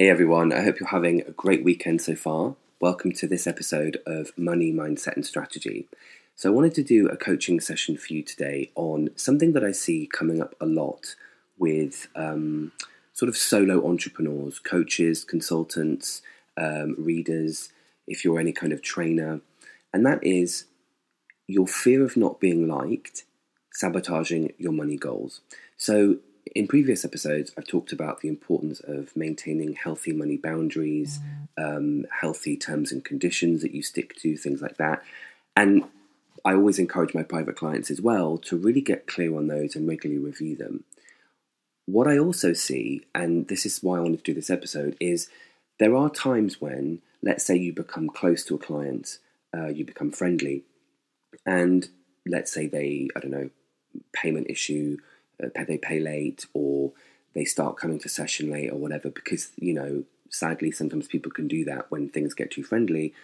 Hey everyone, I hope you're having a great weekend so far. Welcome to this episode of Money, Mindset and Strategy. So I wanted to do a coaching session for you today on something that I see coming up a lot with um, sort of solo entrepreneurs, coaches, consultants, um, readers, if you're any kind of trainer, and that is your fear of not being liked sabotaging your money goals. So, in previous episodes, I've talked about the importance of maintaining healthy money boundaries, um, healthy terms and conditions that you stick to, things like that. And I always encourage my private clients as well to really get clear on those and regularly review them. What I also see, and this is why I wanted to do this episode, is there are times when, let's say, you become close to a client, uh, you become friendly, and let's say they, I don't know, payment issue, they pay late, or they start coming to session late, or whatever, because, you know, sadly, sometimes people can do that when things get too friendly.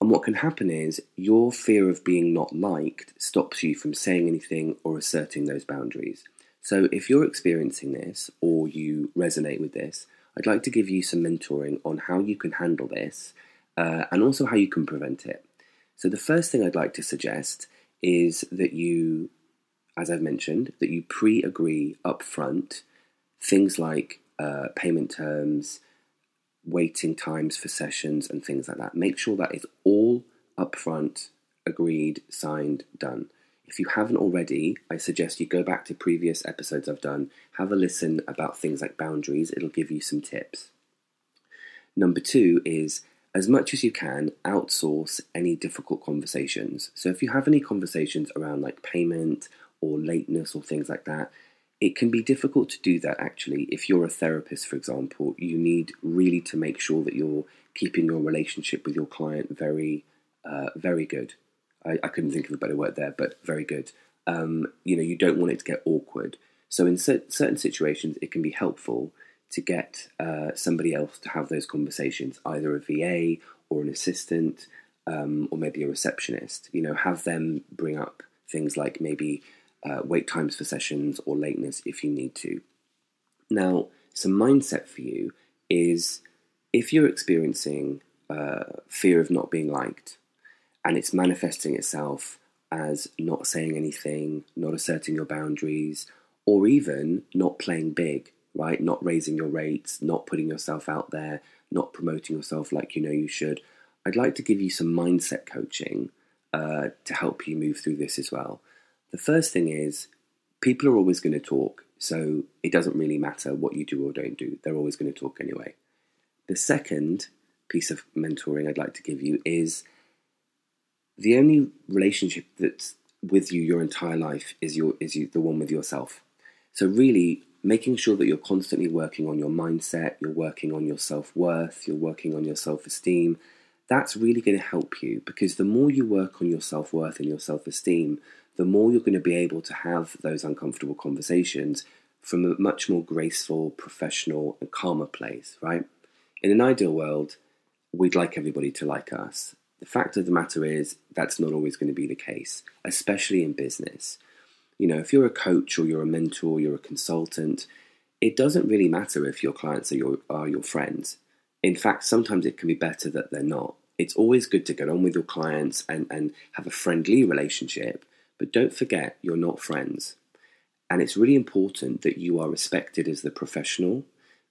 And what can happen is your fear of being not liked stops you from saying anything or asserting those boundaries. So, if you're experiencing this or you resonate with this, I'd like to give you some mentoring on how you can handle this uh, and also how you can prevent it. So, the first thing I'd like to suggest is that you, as I've mentioned, that you pre agree upfront things like uh, payment terms, waiting times for sessions, and things like that. Make sure that is all upfront, agreed, signed, done. If you haven't already, I suggest you go back to previous episodes I've done, have a listen about things like boundaries, it'll give you some tips. Number two is as much as you can, outsource any difficult conversations. So if you have any conversations around like payment or lateness or things like that, it can be difficult to do that actually. If you're a therapist, for example, you need really to make sure that you're keeping your relationship with your client very, uh, very good. I, I, couldn't think of a better word there, but very good. Um, you know, you don't want it to get awkward. So in certain situations, it can be helpful to get uh, somebody else to have those conversations, either a VA or an assistant, um, or maybe a receptionist. You know, have them bring up things like maybe uh, wait times for sessions or lateness if you need to. Now, some mindset for you is if you're experiencing uh, fear of not being liked and it's manifesting itself as not saying anything, not asserting your boundaries, or even not playing big, right? Not raising your rates, not putting yourself out there, not promoting yourself like you know you should. I'd like to give you some mindset coaching uh, to help you move through this as well. The first thing is people are always going to talk, so it doesn't really matter what you do or don't do, they're always going to talk anyway. The second piece of mentoring I'd like to give you is the only relationship that's with you your entire life is your is you, the one with yourself. So really making sure that you're constantly working on your mindset, you're working on your self-worth, you're working on your self-esteem, that's really going to help you because the more you work on your self-worth and your self-esteem, the more you're going to be able to have those uncomfortable conversations from a much more graceful, professional, and calmer place, right? In an ideal world, we'd like everybody to like us. The fact of the matter is, that's not always going to be the case, especially in business. You know, if you're a coach or you're a mentor, or you're a consultant, it doesn't really matter if your clients are your, are your friends. In fact, sometimes it can be better that they're not. It's always good to get on with your clients and, and have a friendly relationship but don't forget, you're not friends. And it's really important that you are respected as the professional,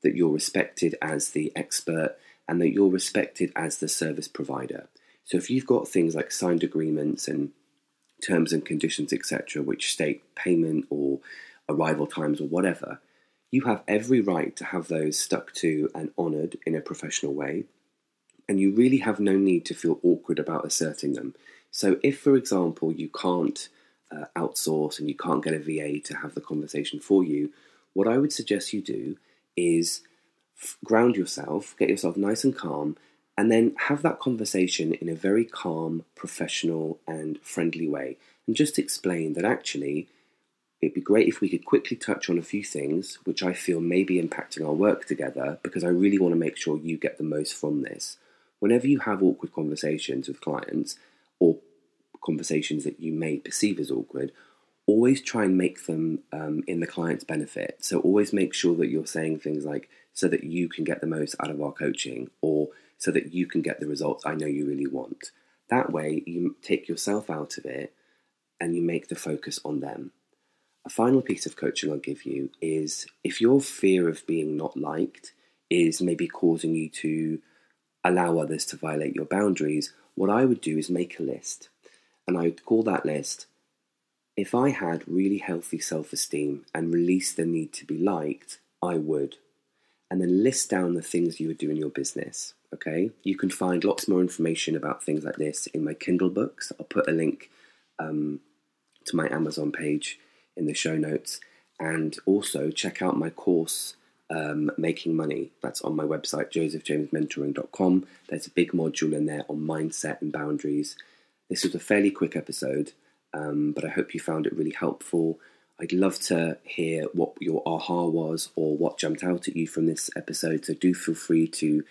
that you're respected as the expert, and that you're respected as the service provider. So if you've got things like signed agreements and terms and conditions, etc., which state payment or arrival times or whatever, you have every right to have those stuck to and honoured in a professional way. And you really have no need to feel awkward about asserting them. So, if, for example, you can't uh, outsource and you can't get a VA to have the conversation for you, what I would suggest you do is ground yourself, get yourself nice and calm, and then have that conversation in a very calm, professional, and friendly way. And just explain that actually, it'd be great if we could quickly touch on a few things which I feel may be impacting our work together because I really want to make sure you get the most from this. Whenever you have awkward conversations with clients or conversations that you may perceive as awkward, always try and make them um, in the client's benefit. So always make sure that you're saying things like, so that you can get the most out of our coaching, or so that you can get the results I know you really want. That way, you take yourself out of it and you make the focus on them. A final piece of coaching I'll give you is if your fear of being not liked is maybe causing you to allow others to violate your boundaries, what I would do is make a list. And I would call that list if I had really healthy self esteem and released the need to be liked, I would. And then list down the things you would do in your business. Okay, you can find lots more information about things like this in my Kindle books. I'll put a link um, to my Amazon page in the show notes. And also check out my course, um, Making Money. That's on my website, josephjamesmentoring.com. There's a big module in there on mindset and boundaries. This was a fairly quick episode. Um, but I hope you found it really helpful. I'd love to hear what your aha was or what jumped out at you from this episode. So do feel free to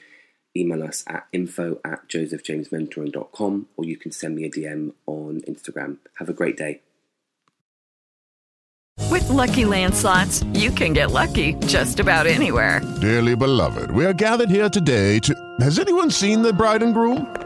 email us at info at josephjamesmentoring.com or you can send me a DM on Instagram. Have a great day. With Lucky Land slots, you can get lucky just about anywhere. Dearly beloved, we are gathered here today to. Has anyone seen the bride and groom?